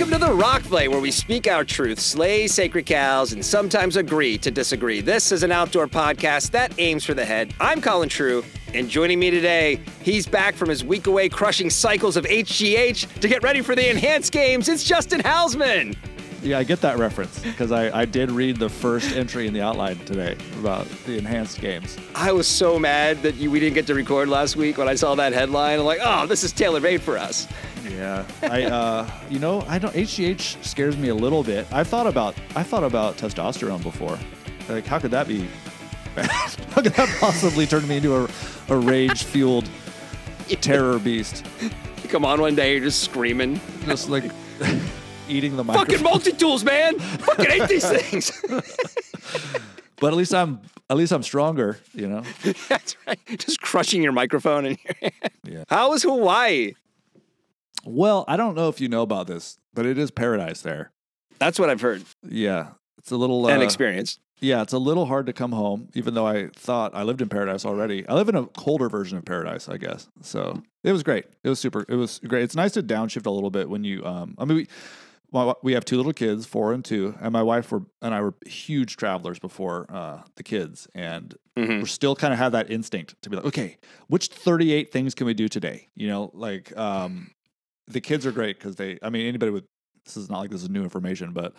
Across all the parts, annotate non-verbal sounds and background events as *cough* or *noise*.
Welcome to the Rock Fight, where we speak our truth, slay sacred cows, and sometimes agree to disagree. This is an outdoor podcast that aims for the head. I'm Colin True, and joining me today, he's back from his week away crushing cycles of HGH to get ready for the enhanced games. It's Justin Housman. Yeah, I get that reference because I, I did read the first entry in the outline today about the enhanced games. I was so mad that you, we didn't get to record last week when I saw that headline. I'm like, oh, this is tailor made for us. Yeah, I uh, you know I don't HGH scares me a little bit. I've thought about I thought about testosterone before. Like, how could that be? *laughs* how could that possibly turn me into a, a rage fueled *laughs* terror beast? You come on one day, you're just screaming. Just like *laughs* eating the Fucking multi tools, man. Fucking hate these *laughs* things. But at least I'm at least I'm stronger. You know. *laughs* That's right. Just crushing your microphone in your hand. Yeah. How was Hawaii? Well, I don't know if you know about this, but it is paradise there. That's what I've heard Yeah, it's a little uh, and experienced. Yeah, it's a little hard to come home, even though I thought I lived in paradise already. I live in a colder version of paradise, I guess. So it was great. It was super. It was great. It's nice to downshift a little bit when you. Um, I mean, we my, we have two little kids, four and two, and my wife were and I were huge travelers before uh, the kids, and Mhm. we're still kind of have that instinct to be like, okay, which thirty eight things can we do today? You know, like um, the kids are great because they. I mean, anybody with this is not like this is new information, but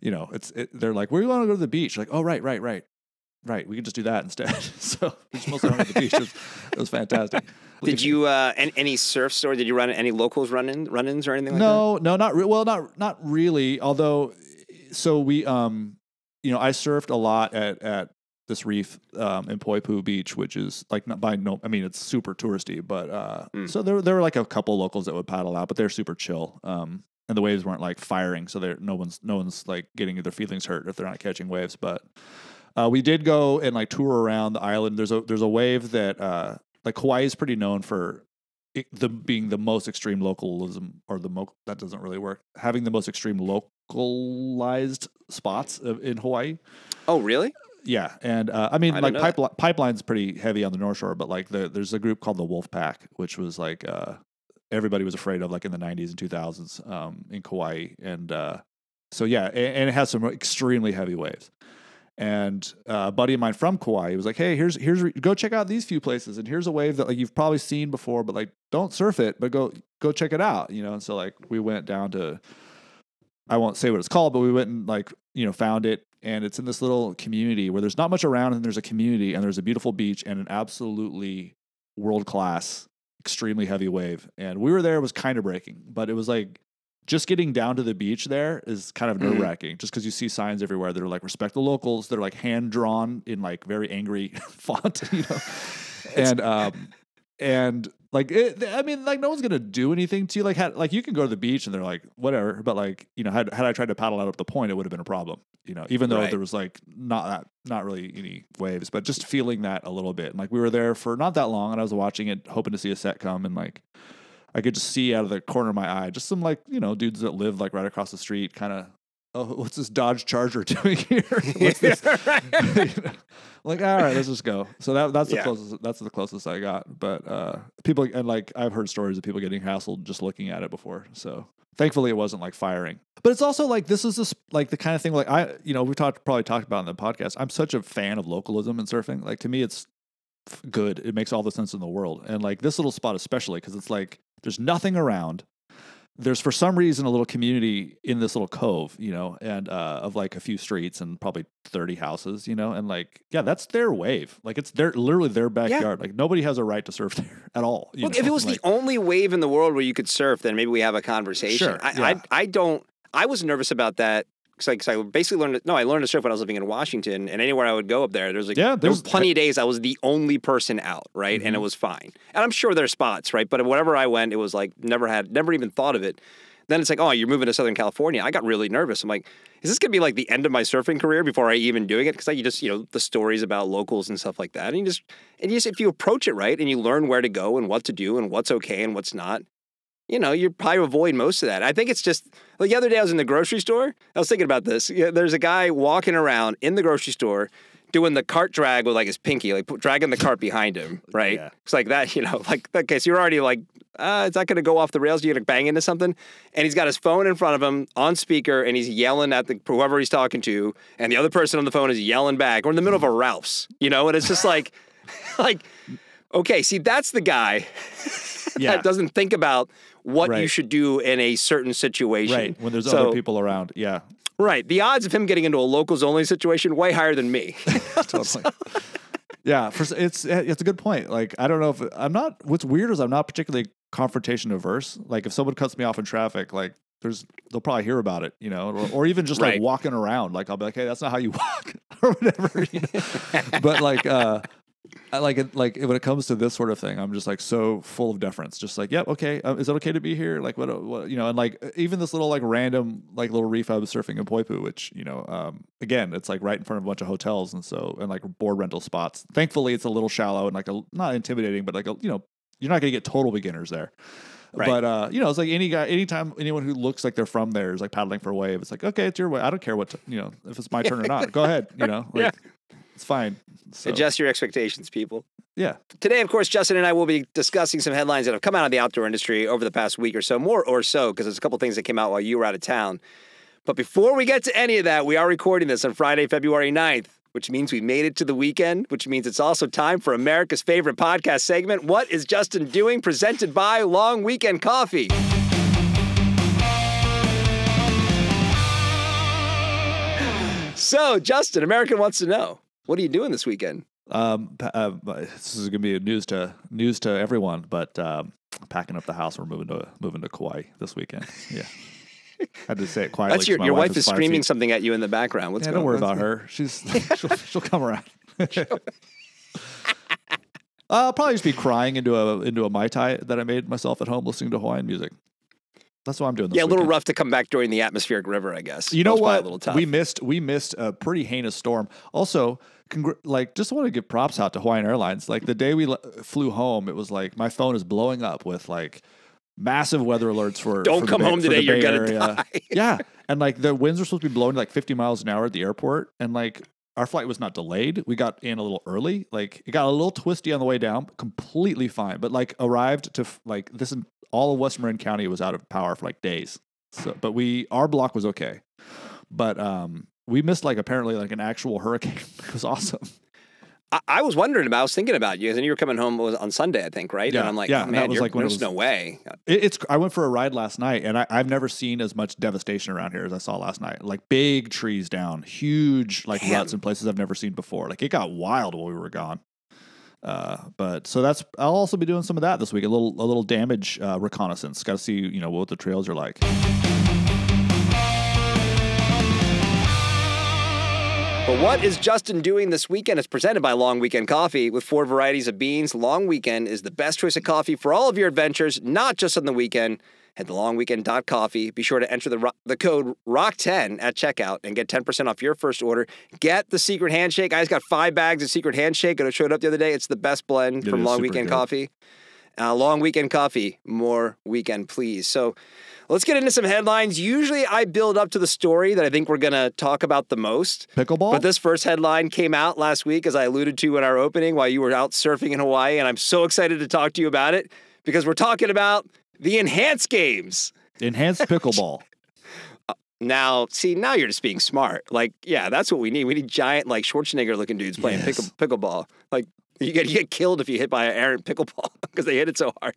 you know, it's it, they're like, where do you want to go to the beach? Like, oh, right, right, right, right. We can just do that instead. *laughs* so we just mostly at the beach. It was, it was fantastic. Did you uh, any, surfs or did you run any locals run in run-ins or anything like that? no, no, not re- well, not not really. Although, so we, um, you know, I surfed a lot at at this reef um, in Poipu Beach, which is like not by no, I mean it's super touristy, but uh, Mm. so there there were like a couple locals that would paddle out, but they're super chill. Um, and the waves weren't like firing, so there no one's no one's like getting their feelings hurt if they're not catching waves. But uh, we did go and like tour around the island. There's a there's a wave that uh, like Hawaii is pretty known for it, the being the most extreme localism or the mo- that doesn't really work having the most extreme localized spots of, in Hawaii. Oh, really? Yeah, and uh, I mean I like didn't know that. pipeline pipeline's pretty heavy on the North Shore, but like the, there's a group called the Wolf Pack, which was like uh, everybody was afraid of like in the 90s and 2000s um, in Kauai, and uh, so yeah, and, and it has some extremely heavy waves. And uh, a buddy of mine from Kauai was like, "Hey, here's here's go check out these few places, and here's a wave that like you've probably seen before, but like don't surf it, but go go check it out." You know, and so like we went down to, I won't say what it's called, but we went and like you know found it, and it's in this little community where there's not much around, and there's a community, and there's a beautiful beach and an absolutely world class, extremely heavy wave, and we were there. It was kind of breaking, but it was like just getting down to the beach there is kind of nerve wracking just because you see signs everywhere that are like respect the locals. They're like hand drawn in like very angry *laughs* font, you know, *laughs* and um and like it, I mean like no one's gonna do anything to you. Like had, like you can go to the beach and they're like whatever, but like you know had had I tried to paddle out up the point, it would have been a problem. You know, even though Right. there was like not that not really any waves, but just feeling that a little bit. And like we were there for not that long, and I was watching it, hoping to see a set come, and like I could just see out of the corner of my eye, just some like you know dudes that live like right across the street, kind of. Oh, what's this Dodge Charger *laughs* doing here? *laughs* what's this? *laughs* You know? Like, all right, let's just go. So that that's the Yeah. closest. That's the closest I got. But uh, people and like I've heard stories of people getting hassled just looking at it before. So thankfully, it wasn't like firing. But it's also like this is this like the kind of thing like I you know we talked probably talked about in the podcast. I'm such a fan of localism and surfing. Like to me, it's good. It makes all the sense in the world. And like this little spot especially because it's like there's nothing around. There's for some reason a little community in this little cove, you know, and uh, of like a few streets and probably 30 houses, you know, and like yeah, that's their wave. Like it's their literally their backyard. Like nobody has a right to surf *laughs* there at all. you Look, if it was Like, the only wave in the world where you could surf, then maybe we have a conversation. Sure, I, yeah. I, I don't. I was nervous about that because I, 'cause I basically learned. No, I learned to surf when I was living in Washington, and anywhere I would go up there, there's like Yeah, there was plenty of days I was the only person out, right, and it Mhm. was fine. And I'm sure there's spots, right, but wherever I went, it was like never had, never even thought of it. Then it's like, oh, you're moving to Southern California. I got really nervous. I'm like, is this gonna be like the end of my surfing career before I even doing it? Because like you just, you know, the stories about locals and stuff like that, and you just, and you just, if you approach it right and you learn where to go and what to do and what's okay and what's not, you know, you probably avoid most of that. I think it's just like the other day I was in the grocery store. I was thinking about this. Yeah, there's a guy walking around in the grocery store doing the cart drag with like his pinky, like dragging the cart behind him, *laughs* right? Yeah. It's like that, *laughs* you know, like okay, so you're already like, uh, is that going to go off the rails? You're going to bang into something, and he's got his phone in front of him on speaker, and he's yelling at the whoever he's talking to, and the other person on the phone is yelling back. We're in the middle of a Ralph's, you know, and it's just like, *laughs* like, okay, see, that's the guy Yeah. that doesn't think about what you should do in a certain situation. Right. When there's So- other people around. Yeah. Right. The odds of him getting into a locals only situation way higher than me. *laughs* *laughs* totally. yeah, for, it's it's a good point. Like I don't know if I'm not. What's weird is I'm not particularly confrontation averse. Like if someone cuts me off in traffic, like there's they'll probably hear about it, you know, or, or even just Right. like walking around. Like I'll be like, hey, that's not how you *laughs* walk, or whatever. You know? but like. uh I like it. Like when it comes to this sort of thing, I'm just like so full of deference. Just like, yep, okay. Um, is it okay to be here? Like, what, what, you know? And like even this little like random like little reef I was surfing in Poipu, which you know, um, again, it's like right in front of a bunch of hotels and so and like board rental spots. Thankfully, it's a little shallow and like a not intimidating, but like a you know, you're not gonna get total beginners there. Right. But uh, you know, it's like any guy, anytime anyone who looks like they're from there is like paddling for a wave. It's like, okay, it's your way. I don't care what t- you know if it's my turn or not. Go ahead. You *laughs* know, like, it's fine. So, Adjust your expectations, people. yeah. Today, of course, Justin and I will be discussing some headlines that have come out of the outdoor industry over the past week or so, more or so, because there's a couple things that came out while you were out of town. But before we get to any of that, we are recording this on Friday, February 9th, which means we made it to the weekend, which means it's also time for America's favorite podcast segment, What is Justin Doing? presented by Long Weekend Coffee. So, Justin, American wants to know, what are you doing this weekend? Um, uh, this is gonna be news to news to everyone, but um, packing up the house. We're moving to moving to Kauai this weekend. Yeah, I *laughs* had to say it quietly. That's your, your wife is screaming feet. something at you in the background. What's Yeah, going don't worry on? about her. She's *laughs* *laughs* she'll, she'll come around. I'll probably just be crying into a into a mai tai that I made myself at home, listening to Hawaiian music. That's what I'm doing. This Yeah, a little weekend. rough to come back during the atmospheric river, I guess. You know what? A little tough. We missed we missed a pretty heinous storm. Also, congr- like just want to give props out to Hawaiian Airlines. Like the day we le- flew home, it was like my phone is blowing up with like massive weather alerts for Don't for come Bay- home today, you're gonna Area. die. *laughs* yeah, and like the winds were supposed to be blowing like 50 miles an hour at the airport, and like our flight was not delayed. We got in a little early. Like it got a little twisty on the way down, completely fine. But like arrived to like this in all of West Marin County was out of power for like days. So, but we our block was okay. But um, we missed like apparently like an actual hurricane. *laughs* It was awesome. I, I was wondering about, I was thinking about you, and you were coming home was on Sunday, I think, right? Yeah, and I'm like, yeah, oh, and that man, was like when there's was- no way. It, it's I went for a ride last night, and I, I've never seen as much devastation around here as I saw last night. Like big trees down, huge like Damn. ruts in places I've never seen before. Like it got wild while we were gone. Uh, but so that's I'll also be doing some of that this week. A little a little damage uh, reconnaissance. Got to see you know what the trails are like. But what is Justin doing this weekend? It's presented by Long Weekend Coffee with four varieties of beans. Long Weekend is the best choice of coffee for all of your adventures, not just on the weekend. Head to longweekend.coffee. Be sure to enter the, the code ROCK10 at checkout and get 10% off your first order. Get the secret handshake. I just got five bags of secret handshake and it showed up the other day. It's the best blend It from Long Weekend good. Coffee. Uh, long weekend coffee, more weekend, please. So let's get into some headlines. Usually I build up to the story that I think we're going to talk about the most. Pickleball. But this first headline came out last week, as I alluded to in our opening, while you were out surfing in Hawaii. And I'm so excited to talk to you about it because we're talking about the enhanced games. enhanced *laughs* pickleball. Uh, now, see, now you're just being smart. Like, yeah, that's what we need. We need giant, like Schwarzenegger looking dudes playing Yes. pickle, pickleball. Like, you get, you get killed if you hit by an errant pickleball *laughs* because they hit it so hard.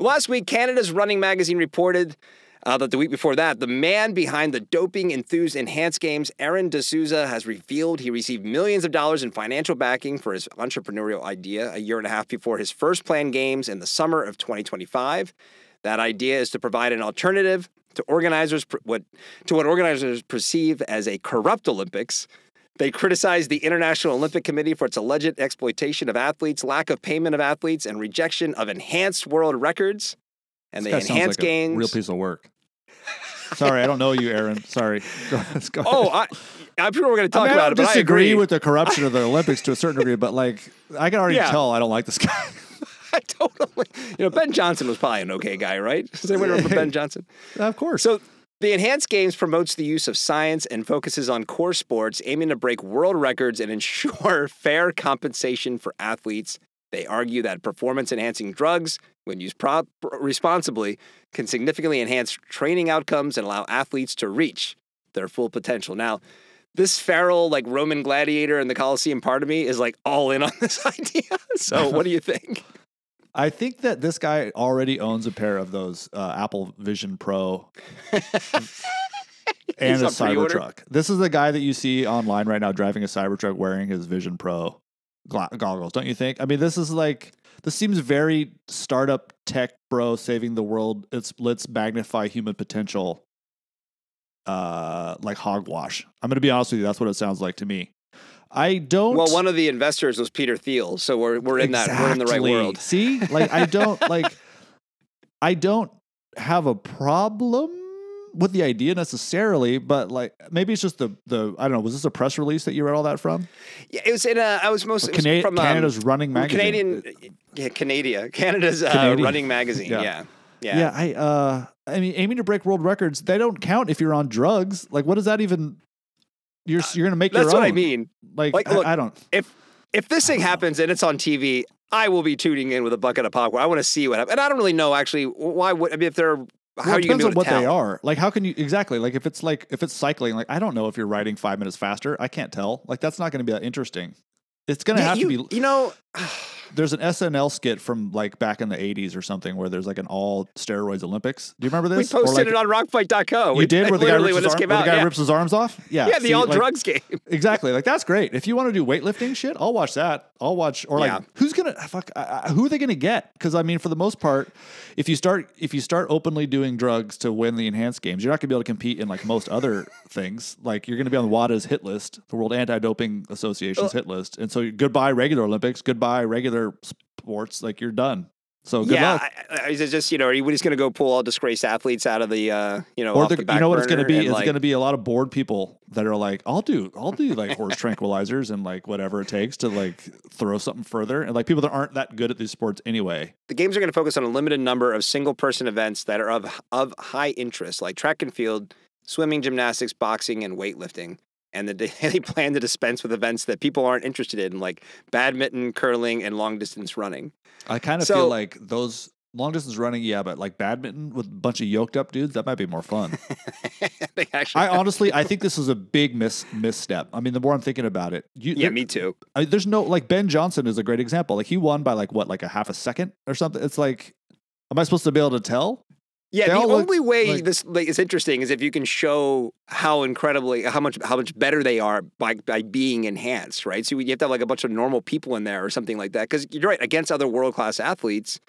Last week, Canada's Running Magazine reported uh, that the week before that, the man behind the doping enthused enhanced games, Aron D'Souza, has revealed he received millions of dollars in financial backing for his entrepreneurial idea a year and a half before his first planned games in the summer of 2025. That idea is to provide an alternative to organizers what to what organizers perceive as a corrupt Olympics. They criticize the International Olympic Committee for its alleged exploitation of athletes, lack of payment of athletes, and rejection of enhanced world records. And This they guy sounds enhance like a games. real piece of work. Sorry, I don't know you, Aron. Sorry. *laughs* Go, let's go Oh, I, I'm sure we're going to talk I, mean, about I it, I disagree agree. with the corruption of the Olympics to a certain degree, but like I can already Yeah. tell I don't like this guy. *laughs* I totally. You know, Ben Johnson was probably an okay guy, right? Does anyone remember Ben Johnson? of course. So The Enhanced Games promotes the use of science and focuses on core sports, aiming to break world records and *laughs* ensure fair compensation for athletes. They argue that performance enhancing drugs, when used prop- responsibly, can significantly enhance training outcomes and allow athletes to reach their full potential. Now, this feral, like Roman gladiator in the Colosseum part of me is like all in on this *laughs* idea. So, what do you think? I think that this guy already owns a pair of those uh, Apple Vision Pro *laughs* and a? Cybertruck. This is the guy that you see online right now driving a Cybertruck wearing his Vision Pro gla- goggles, don't you think? I mean, this is like this seems very startup tech bro saving the world. It's let's magnify human potential. Uh, like hogwash. I'm gonna be honest with you. That's what it sounds like to me. I don't. Well, one of the investors was Peter Thiel, so we're we're in that we're in the right world. See, like I don't *laughs* like I don't have a problem with the idea necessarily, but like maybe it's just the the I don't know. Was this a press release that you read all that from? Yeah, it was in a. I was mostly was Cana- from um, Canada's running magazine. Canadian, yeah, Canada, Canada's uh, running magazine. Yeah. Yeah, yeah. Yeah. I uh I mean aiming to break world records, they don't count if you're on drugs. Like what does that even you're uh, you're gonna make That's your own. That's what I mean. Like, Like, I- look, I, don't If if this thing happens and it's on TV, I will be tuning in with a bucket of popcorn. I want to see what happens, and I don't really know actually why. Would I mean if they're how Well, are it depends on what tell? they are. Like, how can you exactly like if it's like if it's cycling? Like, I don't know if you're riding five minutes faster. I can't tell. Like, that's not going to be that interesting. It's going to Yeah, have you, to be. you know, There's an SNL skit from like back in the '80s or something where there's like an all steroids Olympics. Do you remember we this? Or, posted like, it on RockFight.co. You We- did where the guy rips his, arm, where out. the guy yeah. rips his arms off. Yeah, yeah, the see, all like- drugs game. Exactly. Like that's great. If you want to do weightlifting shit, I'll watch that. I'll watch or like Yeah. who's gonna fuck? Uh, who are they gonna get? Because I mean, for the most part, if you start if you start openly doing drugs to win the enhanced games, you're not gonna be able to compete in like most other *laughs* things. Like you're gonna be on the WADA's hit list, the World Anti-Doping Association's hit list, and so goodbye regular Olympics, goodbye regular sports. Like you're done. So good yeah, luck. I, is it just you know, are you just going to go pull all disgraced athletes out of the uh, you know, or the, the you know what it's going to be? It's like- going to be a lot of bored people that are like, "I'll do, I'll do like horse tranquilizers and like whatever it takes to like throw something further." And like people that aren't that good at these sports anyway. the games are going to focus on a limited number of single person events that are of of high interest, like track and field, swimming, gymnastics, boxing, and weightlifting. And the, *laughs* they plan to dispense with events that people aren't interested in, like badminton, curling, and long distance running. I kind of So- feel like those long distance running, yeah, but like badminton with a bunch of yoked up dudes, that might be more fun. *laughs* actually, I *laughs* honestly, I think this is a big miss misstep. I mean, the more I'm thinking about it, you, yeah, there- me too. I, there's no like Ben Johnson is a great example. Like he won by like what, like a half a second or something. It's like, am I supposed to be able to tell? Yeah, They the all look only way like- this like, is interesting is if you can show how incredibly how much how much better they are by by being enhanced, right? So you have to have like a bunch of normal people in there or something like that. Because you're right, against other world class athletes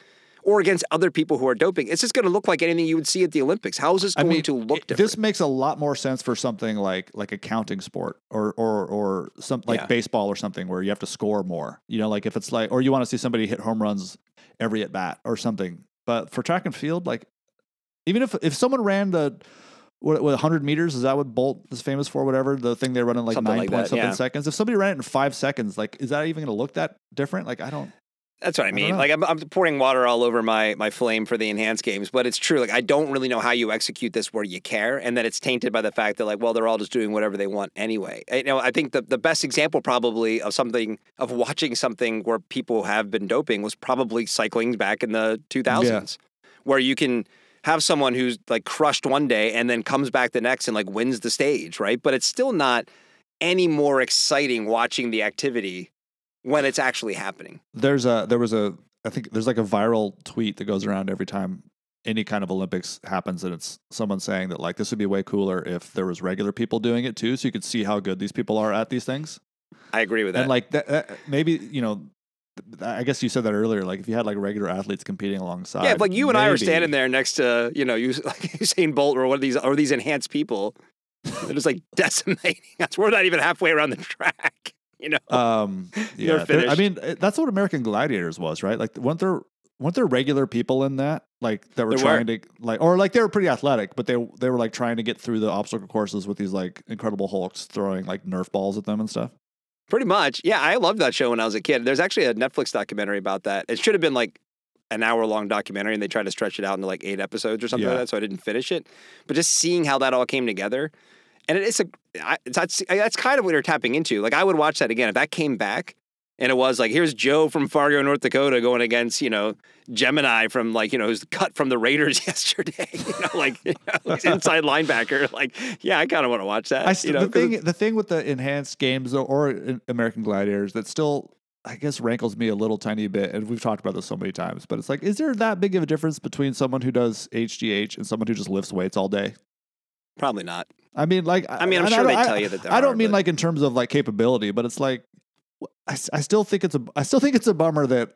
or against other people who are doping, it's just going to look like anything you would see at the Olympics. How is this I going mean, to look different? This makes a lot more sense for something like like a counting sport or or or some like Yeah. baseball or something where you have to score more. You know, like if it's like or you want to see somebody hit home runs every at bat or something. But for track and field, like even if if someone ran the what, what 100 meters is that what Bolt is famous for? Whatever the thing they run in like Something nine like point that, something yeah. seconds. If somebody ran it in five seconds, like is that even going to look that different? Like I don't. That's what I mean. know. like I'm, I'm pouring water all over my my flame for the enhanced games, but it's true. Like I don't really know how you execute this where you care, and that it's tainted by the fact that like, well, they're all just doing whatever they want anyway. I- You know, I think the the best example probably of something of watching something where people have been doping was probably cycling back in the 2000s, where you can have someone who's like crushed one day and then comes back the next and like wins the stage, right? But it's still not any more exciting watching the activity when it's actually happening. There's a there was a I think there's like a viral tweet that goes around every time any kind of Olympics happens, and it's someone saying that like this would be way cooler if there was regular people doing it too, so you could see how good these people are at these things. I agree with that. And like that, that maybe you know, I guess you said that earlier. Like if you had like regular athletes competing alongside, Yeah, if like you and I are standing there next to, you know, you *laughs* like Usain Bolt or one of these or these enhanced people, they're just like *laughs* decimating us. We're not even halfway around the track. *laughs* You know, Um, yeah, I mean uh, that's what American Gladiators was, right? Like weren't there weren't there regular people in that like that were There were. trying to like or like they were pretty athletic, but they they were like trying to get through the obstacle courses with these like incredible hulks throwing like Nerf balls at them and stuff. Pretty much. Yeah, I loved that show when I was a kid. There's actually a Netflix documentary about that. It should have been like an hour long documentary and they tried to stretch it out into like eight episodes or something Yeah. like that. So I didn't finish it. But just seeing how that all came together, and it is a I, it's, that's that's kind of what you're tapping into. Like I would watch that again if that came back. And it was like, here's Joe from Fargo, North Dakota, going against, you know, Gemini from like, you know, who's cut from the Raiders *laughs* yesterday. You know, like you know, inside linebacker. *laughs* Like, yeah, I kind of want to watch that. I you know, the thing the thing with the enhanced games or, American Gladiators that still I guess rankles me a little tiny bit, and we've talked about this so many times. But it's like, is there that big of a difference between someone who does HGH and someone who just lifts weights all day? probably not. I mean, like, I mean, I'm sure they tell you that I don't are, mean but- like in terms of like capability, but it's like, I, I still think it's a, I still think it's a bummer that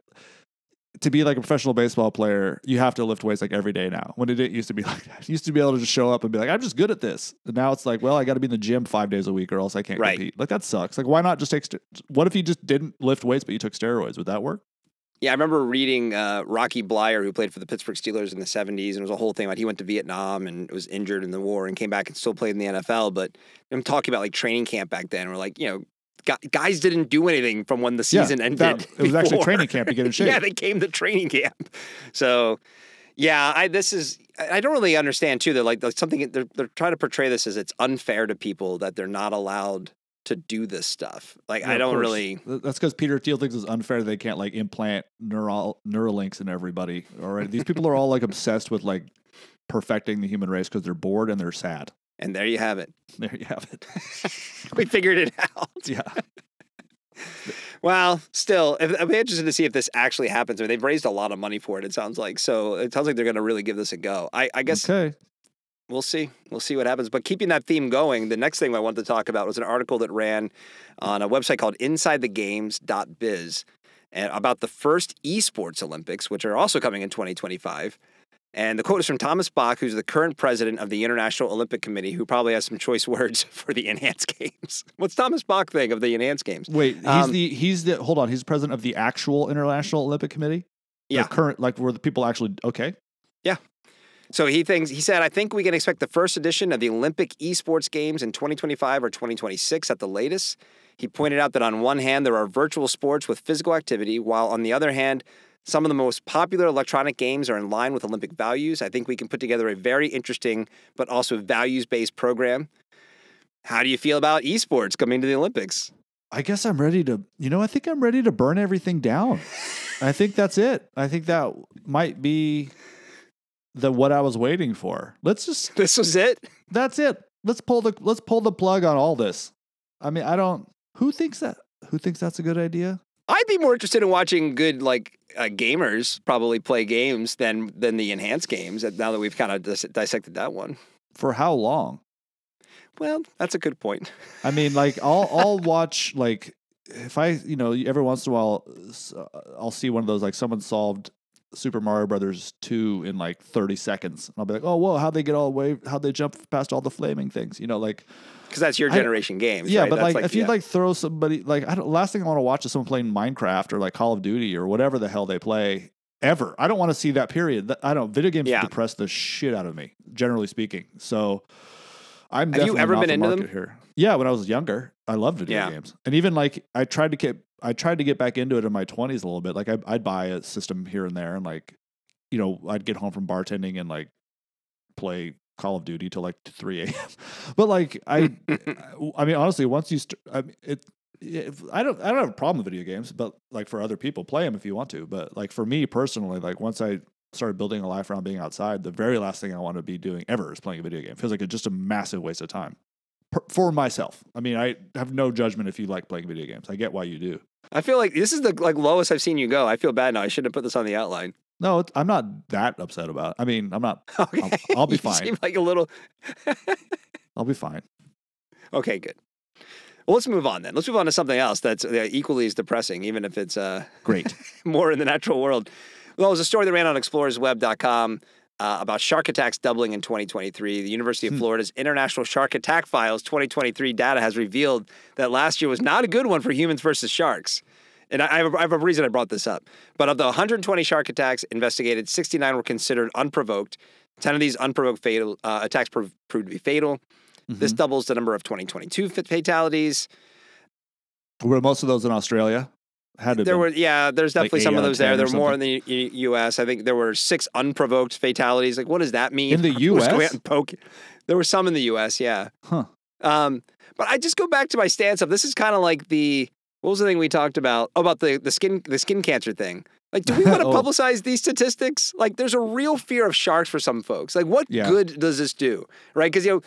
to be like a professional baseball player, you have to lift weights like every day now. When it didn't used to be *laughs* like that, you used to be able to just show up and be like, I'm just good at this. And now it's like, well, I got to be in the gym five days a week or else I can't Right. compete. Like that sucks. Like, why not just take? St- what if you just didn't lift weights but you took steroids? Would that work? Yeah, I remember reading uh, Rocky Bleier, who played for the Pittsburgh Steelers in the 70s, and it was a whole thing about he went to Vietnam and was injured in the war and came back and still played in the NFL. But I'm talking about like training camp back then, where like, you know, guys didn't do anything from when the Yeah, season ended. that- it was actually training camp to get in *laughs* shape. yeah, they came to training camp. So, yeah, I this is I don't really understand too. They're like, like something they're they're trying to portray this as it's unfair to people that they're not allowed to do this stuff. Like Yeah, I don't really. That's because Peter Thiel thinks it's unfair they can't like implant neural Neuralinks in everybody. All right, these people are all like obsessed with like perfecting the human race because they're bored and they're sad. And there you have it. *laughs* There you have it. *laughs* We figured it out. *laughs* yeah, Well, still, if, I'd be interested to see if this actually happens. I mean, they've raised a lot of money for it. It sounds like so. It sounds like they're going to really give this a go. I, I guess okay. we'll see. We'll see what happens. But keeping that theme going, the next thing I wanted to talk about was an article that ran on a website called InsideTheGames.biz and about the first esports Olympics, which are also coming in 2025. And the quote is from Thomas Bach, who's the current president of the International Olympic Committee, who probably has some choice *laughs* words for the enhanced games. What's Thomas Bach think of the enhanced games? Wait, he's Um, the he's the hold on. He's president of the actual International Olympic Committee. The Yeah. current like where the people actually okay. Yeah. So he thinks he said, I think we can expect the first edition of the Olympic esports games in 2025 or 2026 at the latest. He pointed out that on one hand, there are virtual sports with physical activity, while on the other hand, some of the most popular electronic games are in line with Olympic values. I think we can put together a very interesting but also values based program. How do you feel about esports coming to the Olympics? I guess I'm ready to. You know, I think I'm ready to burn everything down. I think that's it. I think that might be the what I was waiting for. Let's just *laughs* This was it? that's it. Let's pull the let's pull the plug on all this. I mean, I don't. Who thinks that? Who thinks that's a good idea? I'd be more interested in watching good like uh, gamers probably play games than than the enhanced games. uh, Now that we've kind of dis- dissected that one. For how long? Well, that's a good point. I mean, like I'll *laughs* I'll watch like if I you know every once in a while uh, I'll see one of those like someone solved Super Mario Brothers two in like thirty seconds. And I'll be like, oh whoa, how'd they get all the way? How'd they jump past all the flaming things? You know, like Because that's your I- generation games. yeah, right? but That's like, if you yeah. like throw somebody like I don't. Last thing I want to watch is someone playing Minecraft or like Call of Duty or whatever the hell they play ever. I don't want to see that period. I don't. Video games Yeah. depress the shit out of me, generally speaking. So I'm. Have you ever not been the into them? here? Yeah, when I was younger, I loved video Yeah. games, and even like I tried to get. I tried to get back into it in my 20s a little bit. Like I, I'd buy a system here and there, and like, you know, I'd get home from bartending and like play Call of Duty till like 3 a.m. *laughs* But like I, I mean, honestly, once you, st- I mean, it, if, I don't, I don't have a problem with video games, but like for other people, play them if you want to. But like for me personally, like once I started building a life around being outside, the very last thing I want to be doing ever is playing a video game. feels like it's just a massive waste of time for myself. I mean, I have no judgment if you like playing video games. I get why you do. I feel like this is the like lowest I've seen you go. I feel bad now. I shouldn't have put this on the outline. No, it's, I'm not that upset about. it. I mean, I'm not. *laughs* Okay, I'll be *laughs* You fine. seem like a little. *laughs* I'll be fine. Okay, good. Well, let's move on then. Let's move on to something else that's uh, equally as depressing, even if it's uh, Great. more in the natural world. Well, it was a story that ran on explorersweb.com uh, about shark attacks doubling in 2023. The University of Hmm. Florida's International Shark Attack Files 2023 data has revealed that last year was not a good one for humans versus sharks. And I have, a, I have a reason I brought this up. But of the 120 shark attacks investigated, 69 were considered unprovoked. 10 of these unprovoked fatal uh, attacks prov- proved to be fatal. This Mhm. doubles the number of 2022 fatalities. Were most of those in Australia? Had There been. were, yeah, there's definitely eight some of those there. There were more in the U- U.S. I think there were six unprovoked fatalities. Like, what does that mean? In the US? out and poke- There were some in the U.S. Yeah. Huh. Um, but I just go back to my stance of this is kind of like the what was the thing we talked about oh, about the the skin the skin cancer thing. Like, do we *laughs* want to Oh. publicize these statistics? Like, there's a real fear of sharks for some folks. Like, what Yeah. good does this do? Right? Because you know.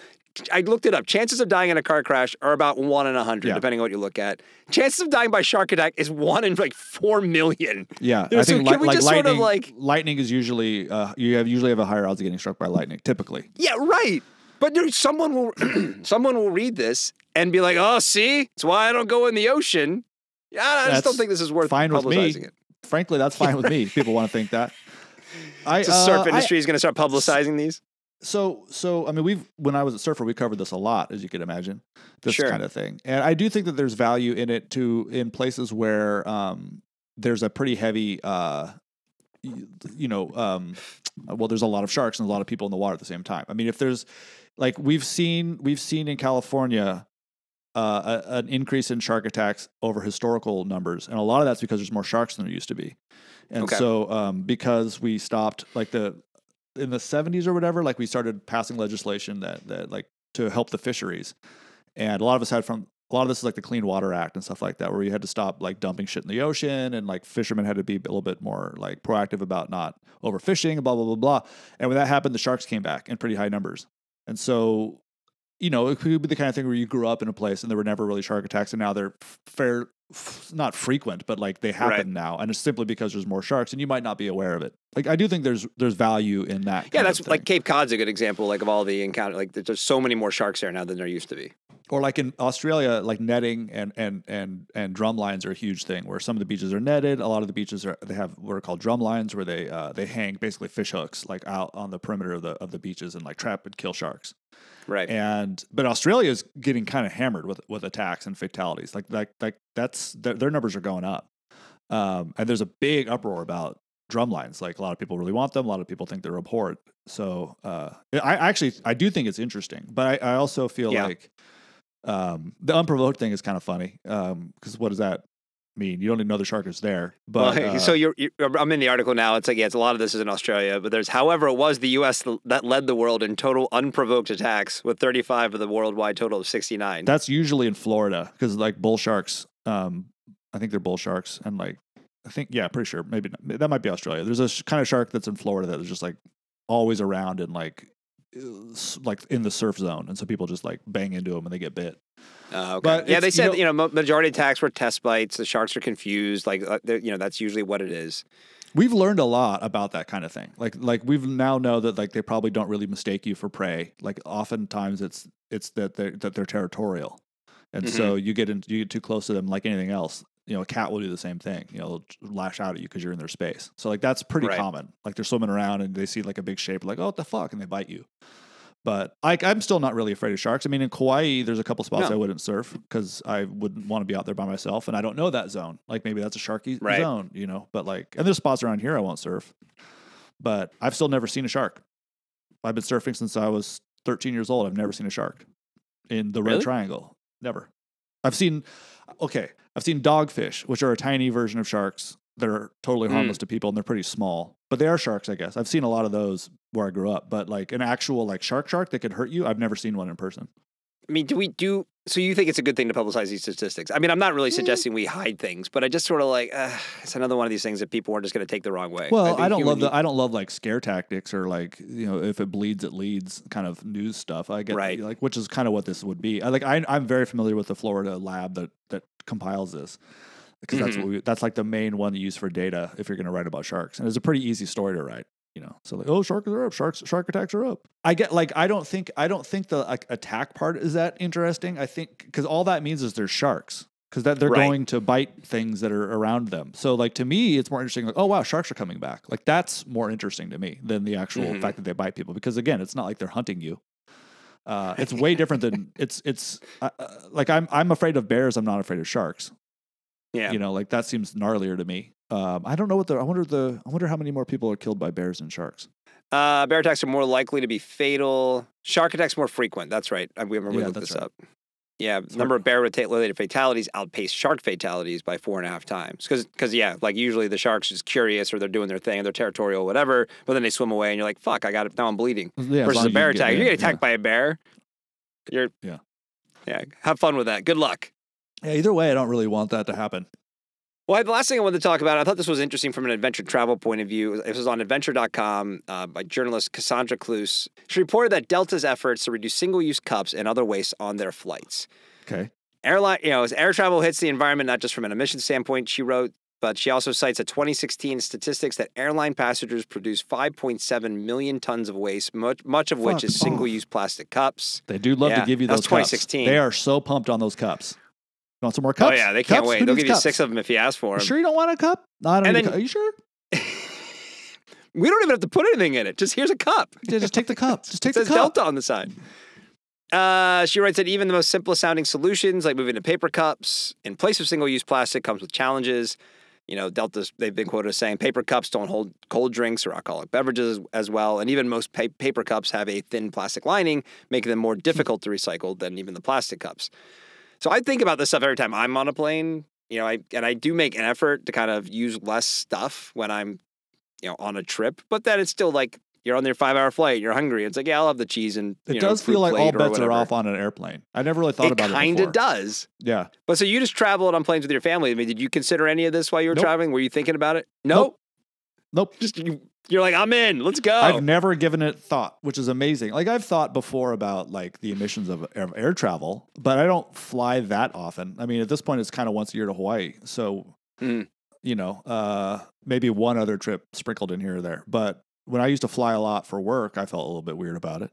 I looked it up. Chances of dying in a car crash are about one in a hundred, Yeah. depending on what you look at. Chances of dying by shark attack is one in like four million. Yeah, Yeah, I so think can li- we like just sort of, lightning. like- lightning is usually uh, you have usually have a higher odds of getting struck by lightning. Typically, Yeah, right. But there, someone will *clears throat* someone will read this and be like, "Oh, see, it's why I don't go in the ocean." Yeah, I just don't think this is worth fine with me. publicizing it. frankly, that's fine with me. *laughs* People want to think that. *laughs* I, The surf uh, I- industry is going to start publicizing these. So, so I mean, we've when I was a Surfer, we covered this a lot, as you can imagine, this Sure. kind of thing. And I do think that there's value in it to in places where um, there's a pretty heavy, uh, you know, um, well, there's a lot of sharks and a lot of people in the water at the same time. I mean, if there's like we've seen we've seen in California. Uh, a, an increase in shark attacks over historical numbers, and a lot of that's because there's more sharks than there used to be, and Okay. so um, because we stopped like the in the 70s or whatever like we started passing legislation that that like to help the fisheries and a lot of us had from a lot of this is like the clean water act and stuff like that where you had to stop like dumping shit in the ocean and like fishermen had to be a little bit more like proactive about not overfishing and blah blah blah blah. And when that happened the sharks came back in pretty high numbers. And so you know it could be the kind of thing where you grew up in a place and there were never really shark attacks and now they're fair f- not frequent but like they happen Right. now and it's simply because there's more sharks and you might not be aware of it like i do think there's there's value in that Yeah, that's like. Cape Cod's a good example, like of all the encounter. Like there's so many more sharks there now than there used to be. or like in Australia, like netting and and and and drum lines are a huge thing. Where some of the beaches are netted, a lot of the beaches are they have what are called drum lines, where they uh, they hang basically fish hooks like out on the perimeter of the of the beaches and like trap and kill sharks. Right. And but Australia is getting kind of hammered with with attacks and fatalities. Like like like that's their, their numbers are going up. Um, and there's a big uproar about drum lines. Like a lot of people really want them. A lot of people think they're abhorrent. So uh, I actually I do think it's interesting, but I, I also feel Yeah. like um, the unprovoked thing is kind of funny. Because what does that mean? You don't even know the shark is there. But well, *laughs* uh, so you're, you're, I'm in the article now. It's like, yeah, it's a lot of this is in Australia, but there's, however, it was the U.S. that led the world in total unprovoked attacks with 35 of the worldwide total of 69. that's usually in Florida because like bull sharks. Um, I think they're bull sharks, and like I think yeah, pretty sure maybe not, that might be Australia. There's a sh- kind of shark that's in Florida that is just like always around and like like in the surf zone, and so people just like bang into them and they get bit. Uh, okay. But yeah, they you said know- you know, majority attacks were test bites. The sharks are confused. Like uh, you know that's usually what it is. We've learned a lot about that kind of thing. Like like we've now know that like they probably don't really mistake you for prey. Like oftentimes it's it's that they're that they're territorial, and so you get in, you get too close to them. Like anything else, you know, a cat will do the same thing. You know, they'll lash out at you because you're in their space. So like that's pretty Right. common. Like they're swimming around and they see like a big shape, like oh what the fuck, and they bite you. But like I'm still not really afraid of sharks. I mean, in Kauai, there's a couple spots No. I wouldn't surf because I wouldn't want to be out there by myself, and I don't know that zone. Like maybe that's a sharky Right. zone, you know. But like, and there's spots around here I won't surf. But I've still never seen a shark. I've been surfing since I was 13 years old. I've never seen a shark in the Red Really? Triangle. Never. I've seen, okay, I've seen dogfish, which are a tiny version of sharks that are totally Mm. harmless to people and they're pretty small, but they are sharks, I guess. I've seen a lot of those where I grew up, but like an actual like shark shark that could hurt you, I've never seen one in person. I mean, do we do? So you think it's a good thing to publicize these statistics? I mean, I'm not really Mm. suggesting we hide things, but I just sort of like uh, it's another one of these things that people are just going to take the wrong way. Well, think I, don't human love the I don't love like scare tactics or like you know if it bleeds it leads kind of news stuff. I get Right. like which is kind of what this would be. I like I, I'm very familiar with the Florida lab that that compiles this because that's Mhm. what we, that's like the main one to use for data if you're going to write about sharks, and it's a pretty easy story to write. You know, so like, oh, sharks are up, sharks, shark attacks are up. I get like, I don't think, I don't think the like attack part is that interesting. I think because all that means is there's sharks because that they're Right. going to bite things that are around them. So like to me, it's more interesting. Like, oh wow, sharks are coming back. Like that's more interesting to me than the actual Mhm. fact that they bite people because again, it's not like they're hunting you. Uh, it's way *laughs* different than it's it's uh, uh, like I'm I'm afraid of bears. I'm not afraid of sharks. yeah. You know, like that seems gnarlier to me. Um, I don't know what the I wonder the I wonder how many more people are killed by bears and sharks. Uh, bear attacks are more likely to be fatal. Shark attacks more frequent. That's right. I remember we Yeah, looked this right. up. Yeah, number of bear related fatalities outpaced shark fatalities by four and a half times. Because, because yeah, like usually the shark's just curious or they're doing their thing, they're territorial, whatever. But then they swim away, and you're like, "Fuck, I got it. Now I'm bleeding." Yeah, Versus a you bear get attack, in, you get attacked yeah. by a bear. You're Yeah. yeah. Have fun with that. Good luck. Yeah, either way, I don't really want that to happen. Well, the last thing I wanted to talk about, I thought this was interesting from an adventure travel point of view. It was on adventure.com uh, by journalist Cassandra Cluse. She reported that Delta's efforts to reduce single use cups and other waste on their flights. Okay. Airline, you know, as air travel hits the environment, not just from an emission standpoint, she wrote, but she also cites a 2016 statistics that airline passengers produce 5.7 million tons of waste, much, much of which is single use plastic cups. They do love Yeah, to give you those cups. 2016. They are so pumped on those cups. Want some more cups? Oh, yeah, they can't Cups? wait. Who They'll give you six of them if you ask for You them. sure you don't want a cup? No, I don't then- cup. Are you sure? *laughs* we don't even have to put anything in it. Just here's a cup. *laughs* Yeah, just take the cup. Just take it the says cup. Delta on the side. Uh, she writes that even the most simplest sounding solutions, like moving to paper cups in place of single use plastic, comes with challenges. You know, Delta's, they've been quoted as saying paper cups don't hold cold drinks or alcoholic beverages as well. And even most pa- paper cups have a thin plastic lining, making them more difficult to recycle than even the plastic cups. So I think about this stuff every time I'm on a plane. You know, I and I do make an effort to kind of use less stuff when I'm, you know, on a trip. But then it's still like you're on your five hour flight, you're hungry. It's like, yeah, I'll have the cheese and It know, does feel like all bets are off on an airplane. I never really thought It about it Kinda does. Yeah. But so you just traveled on planes with your family. I mean, did you consider any of this while you were Nope. traveling? Were you thinking about it? No. Nope. Nope. Just you, you're like, I'm in. Let's go. I've never given it thought, which is amazing. Like I've thought before about like the emissions of, of air travel, but I don't fly that often. I mean, at this point, it's kind of once a year to Hawaii, so Mm. you know, uh, maybe one other trip sprinkled in here or there. But when I used to fly a lot for work, I felt a little bit weird about it.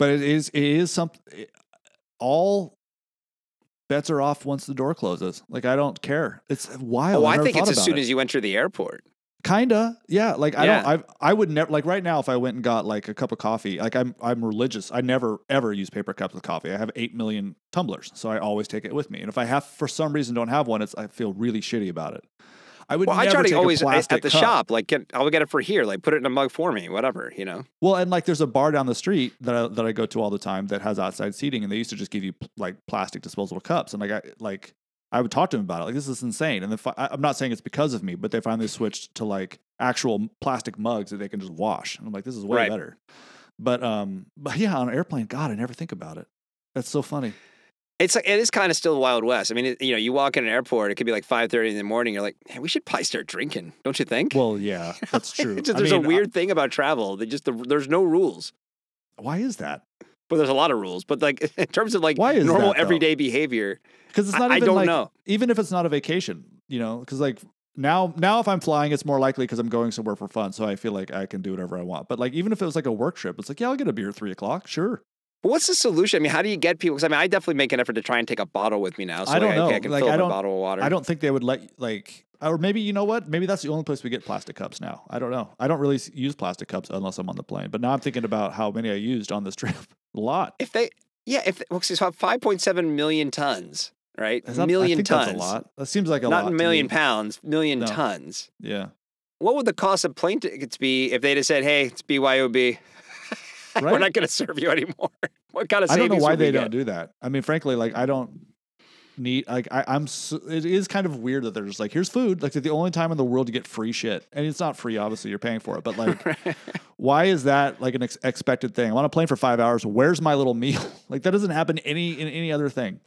But it is it is something. All bets are off once the door closes. Like I don't care. It's wild. oh, I never think it's as soon it. as you enter the airport. Kinda, yeah. Like I Yeah. don't, I I would never like right now if I went and got like a cup of coffee. Like I'm I'm religious. I never ever use paper cups with coffee. I have eight million tumblers, so I always take it with me. And if I have for some reason don't have one, it's I feel really shitty about it. I would Well, I never try take to a always eh, at plastic the cup. shop, like, get, I'll get it for here. Like, put it in a mug for me, whatever, you know? Well, and like there's a bar down the street that I, that I go to all the time that has outside seating, and they used to just give you pl- like plastic disposable cups, and like I like I would talk to them about it. Like this is insane, and then fi- I- I'm not saying it's because of me, but they finally switched to like actual plastic mugs that they can just wash, and I'm like, this is way Right. better. But um, but yeah, on an airplane, God, I never think about it. That's so funny. It's like, it is kind of still the Wild West. I mean, it, you know, you walk in an airport, it could be like 5.30 in the morning. You're like, hey, we should probably start drinking, don't you think? Well, yeah, that's *laughs* true. Just, there's mean, a weird thing about travel. They just, the, there's no rules. why is that? But there's a lot of rules. But like *laughs* in terms of like Why is normal that, everyday behavior, Because it's not I even don't like know. even if it's not a vacation, you know, because like now now if I'm flying, it's more likely because I'm going somewhere for fun, so I feel like I can do whatever I want. But like even if it was like a work trip, it's like yeah, I'll get a beer at three o'clock, sure. But what's the solution? I mean, how do you get people? Because I mean, I definitely make an effort to try and take a bottle with me now. So I don't like, know. okay, I can Like, fill I a don't- bottle of water. I don't think they would let like or maybe you know what? Maybe that's the only place we get plastic cups now. I don't know. I don't really use plastic cups unless I'm on the plane. But now I'm thinking about how many I used on this *laughs* trip. A lot. If they, yeah, if well, 'cause it's about 5.7 million tons, right? That- million I think tons. that's a lot. That seems like a Not lot. a to million pounds, million No. tons. Yeah. What would the cost of plane tickets be if they'd have said, "Hey, it's BYOB, *laughs* we're not going to serve you anymore"? *laughs* what kind of I don't know why they don't do that. I mean, frankly, like I don't need like I, I'm. So, it is kind of weird that they're just like, here's food. Like the only time in the world you get free shit, and it's not free. Obviously, you're paying for it, but *laughs* like, why is that like an ex- expected thing? I'm on a plane for five hours. Where's my little meal? *laughs* like that doesn't happen any in any other thing.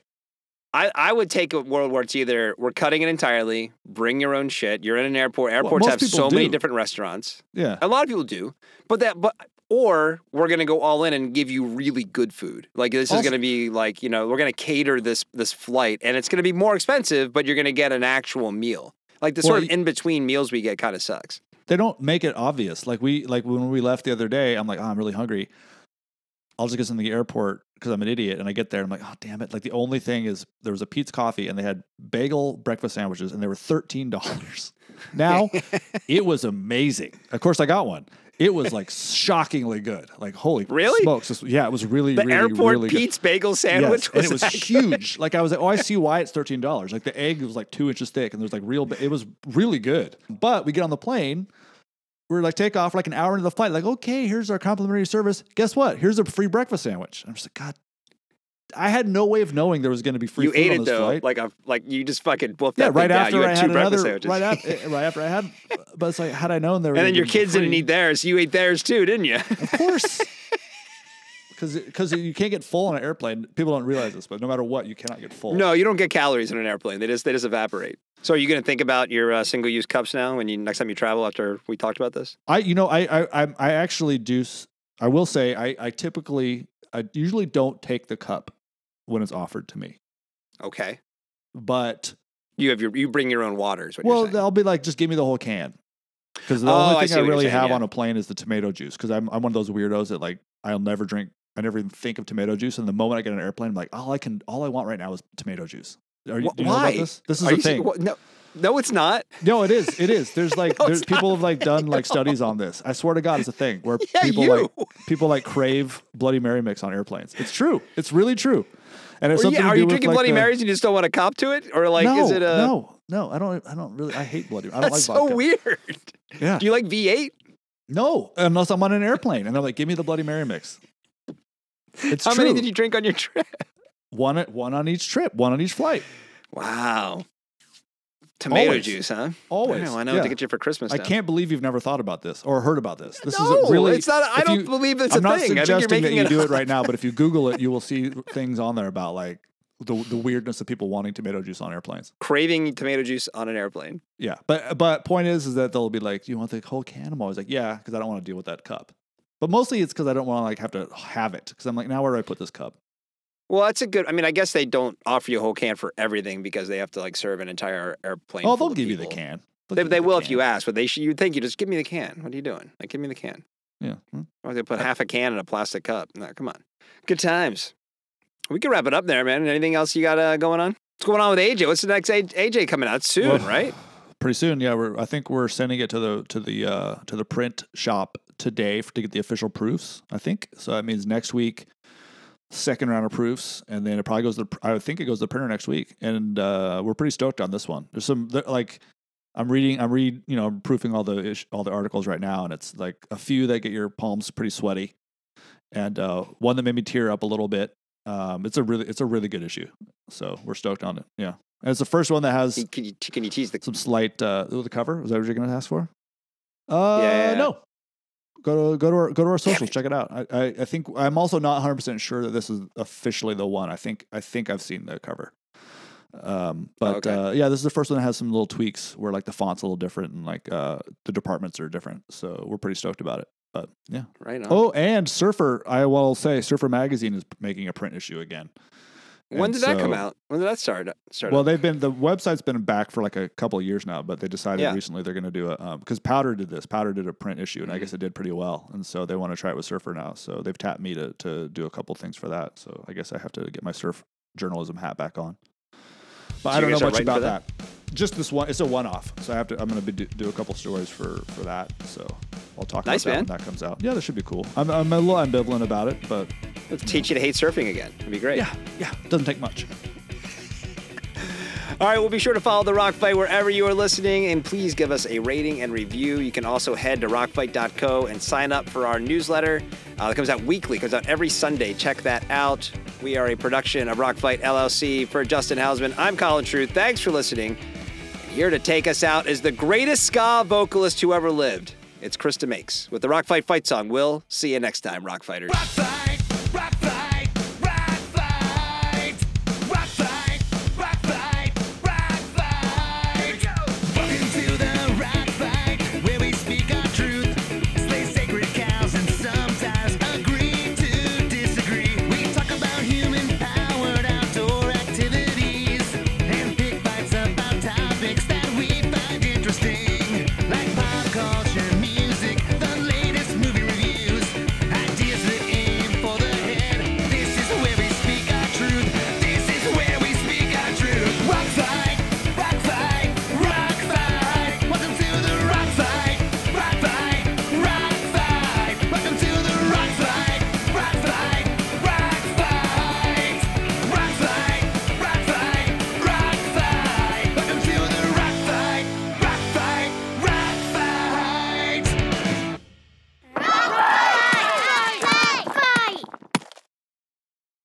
I, I would take a world where it's either we're cutting it entirely, bring your own shit. You're in an airport. Airports most have so many different restaurants. Yeah. A lot of people do, but that but or we're gonna go all in and give you really good food. Like this is gonna be like you know we're gonna cater this this flight, and it's gonna be more expensive, but you're gonna get an actual meal. Like the Well, sort of in between meals we get kind of sucks. They don't make it obvious. Like we like when we left the other day, I'm like, oh, I'm really hungry. I'll just get something to the airport because I'm an idiot. And I get there and I'm like, oh damn it. Like the only thing is there was a Pete's coffee and they had bagel breakfast sandwiches and they were thirteen dollars. *laughs* Now it was amazing. Of course I got one. It was like shockingly good. Like holy Really? smokes. This- yeah, it was really, The really, airport really good. Pete's bagel Yes, sandwich and it was that good? huge. Like I was like, oh, I see why it's thirteen dollars. Like the egg was like two inches thick, and there's like real. It was really good. But we get on the plane, we're like take off like an hour into the flight. Like, okay, here's our complimentary service. Guess what? Here's a free breakfast sandwich. I'm just like, God I had no way of knowing there was going to be free You ate on it this though, flight. like a like you just fucking wolfed yeah, that right thing down. after You I had had two breakfast another. sandwiches. Right after, right after I had, but it's like had I known there, were and then your kids didn't eat theirs. You ate theirs too, didn't you? Of course. *laughs* Because because you can't get full on an airplane. People don't realize this, but no matter what, you cannot get full. no, you don't get calories in an airplane. They just they just evaporate. So are you going to think about your uh, single use cups now when you next time you travel after we talked about this? I you know I I I- I actually do. I will say I I typically I usually don't take the cup when it's offered to me, Okay. but You have your you bring your own waters. What well. I'll be like just give me the whole can. Because the Oh, only thing I, you're really saying, have yeah. on a plane is the tomato juice. Because I'm I'm one of those weirdos that like I'll never drink. I never even think of tomato juice. And the moment I get on an airplane, I'm like, all I can, all I want right now is tomato juice. Are you, Wh- you know why? this? This is Are a thing. what- no, no, it's not. No, it is. It is. There's *laughs* like No, there's people have like *laughs* done like studies on this. I swear to God, it's a thing where *laughs* Yeah, people you. like people like crave Bloody Mary mix on airplanes. It's true. It's really true. And it's Well, yeah, are you drinking like, Bloody the- Marys and you just don't want to cop to it, or like no, is it a? no, no. I don't. I don't really. I hate Bloody. I don't That's like so vodka. weird. Yeah. Do you like V8? No, unless I'm on an airplane and they're like, "Give me the Bloody Mary mix." It's How true. many did you drink on your trip? One one on each trip, one on each flight. Wow. Tomato Always. juice, huh? Always. Wow, I know what Yeah. to get you for Christmas. I now. can't believe you've never thought about this or heard about this. This no, is a really. it's not. I if don't believe it's I'm a not thing. I think suggesting you're that making you it do it right now, but if you Google it, you will see things on there about like the the weirdness of people wanting tomato juice on airplanes. Craving tomato juice on an airplane. Yeah, but but point is, is that they'll be like, "Do you want the whole can?" I'm always like, "Yeah," because I don't want to deal with that cup. But mostly it's because I don't want to like have to have it because I'm like, now where do I put this cup? Well, that's a good. I mean, I guess they don't offer you a whole can for everything because they have to like serve an entire airplane. Oh, they'll give you the can. They'll They, they the will if you ask, but they should. You'd think you just give me the can. What are you doing? Like, give me the can. Yeah. Hmm. Or they put half a can in a plastic cup. No, come on. Good times. We can wrap it up there, man. Anything else you got uh, going on? What's going on with AJ? What's the next A- AJ coming out? Soon, Well, right? Pretty soon, yeah. We're I think we're sending it to the to the uh, to the print shop today f- to get the official proofs. I think so. That means next week, second round of proofs, and then it probably goes to. the I think it goes to the printer next week, and uh, we're pretty stoked on this one. There's some like. I'm reading. I'm read. You know, I'm proofing all the ish, all the articles right now, and it's like a few that get your palms pretty sweaty, and uh, one that made me tear up a little bit. Um, it's a really, it's a really good issue. So we're stoked on it. Yeah, and it's the first one that has Can you, can you tease the? some slight uh the cover. Was that what you're going to ask for? Uh, Yeah. no. Go to go to our go to our socials. Check it out. I, I I think I'm also not 100 percent sure that this is officially the one. I think I think I've seen the cover. Um, but Okay. uh, yeah, this is the first one that has some little tweaks where like the font's a little different and like uh the departments are different. So we're pretty stoked about it. But yeah. Right on. Oh, and Surfer, I will say, Surfer Magazine is making a print issue again. When and did that come out? When did that start? Start Well, up? they've been the website's been back for like a couple of years now, but they decided Yeah. recently they're going to do a because Powder did this. Powder did a print issue, and I Mhm. guess it did pretty well, and so they want to try it with Surfer now. So they've tapped me to to do a couple things for that. So I guess I have to get my surf journalism hat back on. But So I don't know much about that. that? Just this one. It's a one-off, so I have to. I'm going to do, do a couple stories for for that. So I'll talk Nice, about that man. when that comes out. Yeah, that should be cool. I'm I'm a little ambivalent about it, but Let's teach you to hate surfing again. It'd be great. yeah, yeah, doesn't take much. All right, well, be sure to follow The Rock Fight wherever you are listening, and please give us a rating and review. You can also head to rockfight.co and sign up for our newsletter. Uh, that comes out weekly, comes out every Sunday. Check that out. We are a production of Rock Fight LLC. For Justin Housman, I'm Colin Truta. Thanks for listening. Here to take us out is the greatest ska vocalist who ever lived. It's Chris Demakes with the Rock Fight fight song. We'll see you next time, Rock Fighters. Rock fight.